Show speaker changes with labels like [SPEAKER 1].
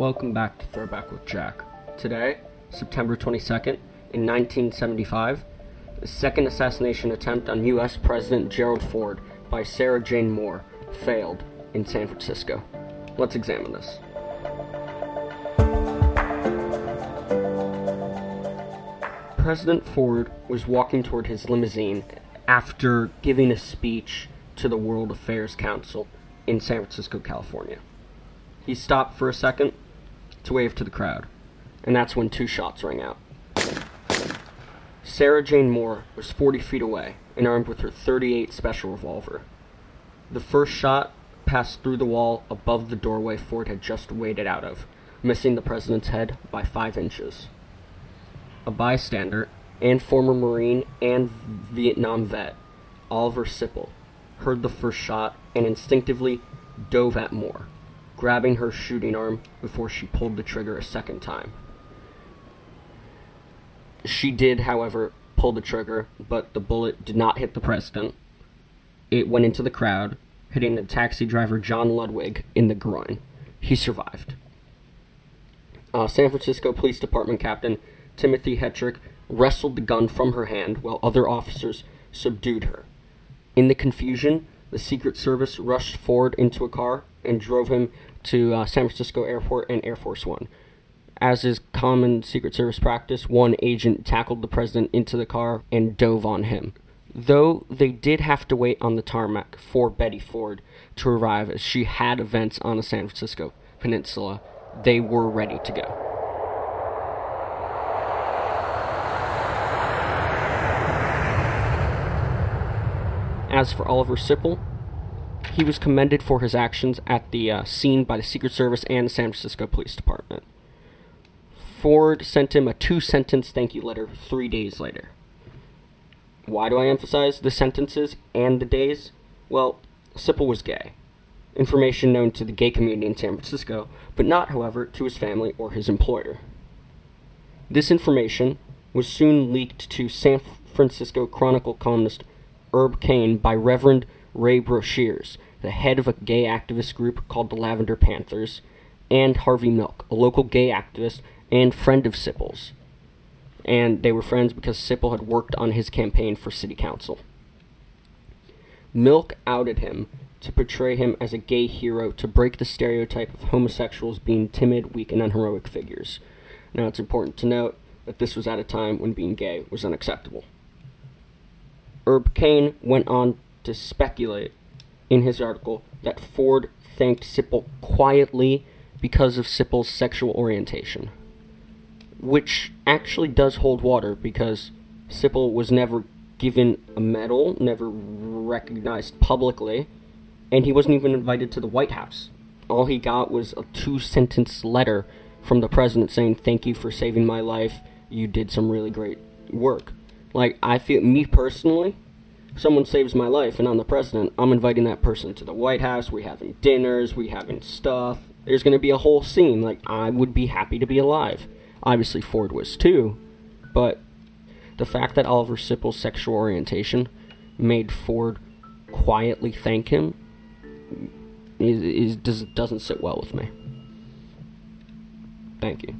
[SPEAKER 1] Welcome back to Throwback with Jack. Today, September 22nd, in 1975, the second assassination attempt on U.S. President Gerald Ford by Sarah Jane Moore failed in San Francisco. Let's examine this. President Ford was walking toward his limousine after giving a speech to the World Affairs Council in San Francisco, California. He stopped for a second to wave to the crowd, and that's when two shots rang out. Sarah Jane Moore was 40 feet away and armed with her 38 special revolver. The first shot passed through the wall above the doorway Ford had just waded out of, missing the president's head by five inches. A bystander and former Marine and Vietnam vet, Oliver Sipple, heard the first shot and instinctively dove at Moore, grabbing her shooting arm before she pulled the trigger a second time. She did, however, pull the trigger, but the bullet did not hit the president. It went into the crowd, hitting the taxi driver John Ludwig in the groin. He survived. Uh, San Francisco Police Department Captain Timothy Hetrick wrestled the gun from her hand while other officers subdued her. In the confusion, the Secret Service rushed Ford into a car and drove him to uh, San Francisco Airport and Air Force One. As is common Secret Service practice, one agent tackled the president into the car and dove on him. Though they did have to wait on the tarmac for Betty Ford to arrive as she had events on the San Francisco Peninsula, they were ready to go. As for Oliver Sipple, he was commended for his actions at the uh, scene by the Secret Service and the San Francisco Police Department. Ford sent him a two sentence thank you letter three days later. Why do I emphasize the sentences and the days? Well, Sipple was gay. Information known to the gay community in San Francisco, but not, however, to his family or his employer. This information was soon leaked to San Francisco Chronicle columnist Herb Caen by Reverend Ray Broshears, the head of a gay activist group called the Lavender Panthers, and Harvey Milk, a local gay activist and friend of Sipple's. And they were friends because Sipple had worked on his campaign for city council. Milk outed him to portray him as a gay hero to break the stereotype of homosexuals being timid, weak, and unheroic figures. Now, it's important to note that this was at a time when being gay was unacceptable. Herb Caen went on to speculate in his article that Ford thanked Sipple quietly because of Sipple's sexual orientation, which actually does hold water because Sipple was never given a medal, never recognized publicly, and he wasn't even invited to the White House. All he got was a two sentence letter from the president saying, Thank you for saving my life. You did some really great work. Like, I feel, me personally, someone saves my life and I'm the president, I'm inviting that person to the White House. We having dinners, we having stuff. There's going to be a whole scene. Like, I would be happy to be alive. Obviously, Ford was too, but the fact that Oliver Sipple's sexual orientation made Ford quietly thank him is, is does, doesn't sit well with me. Thank you.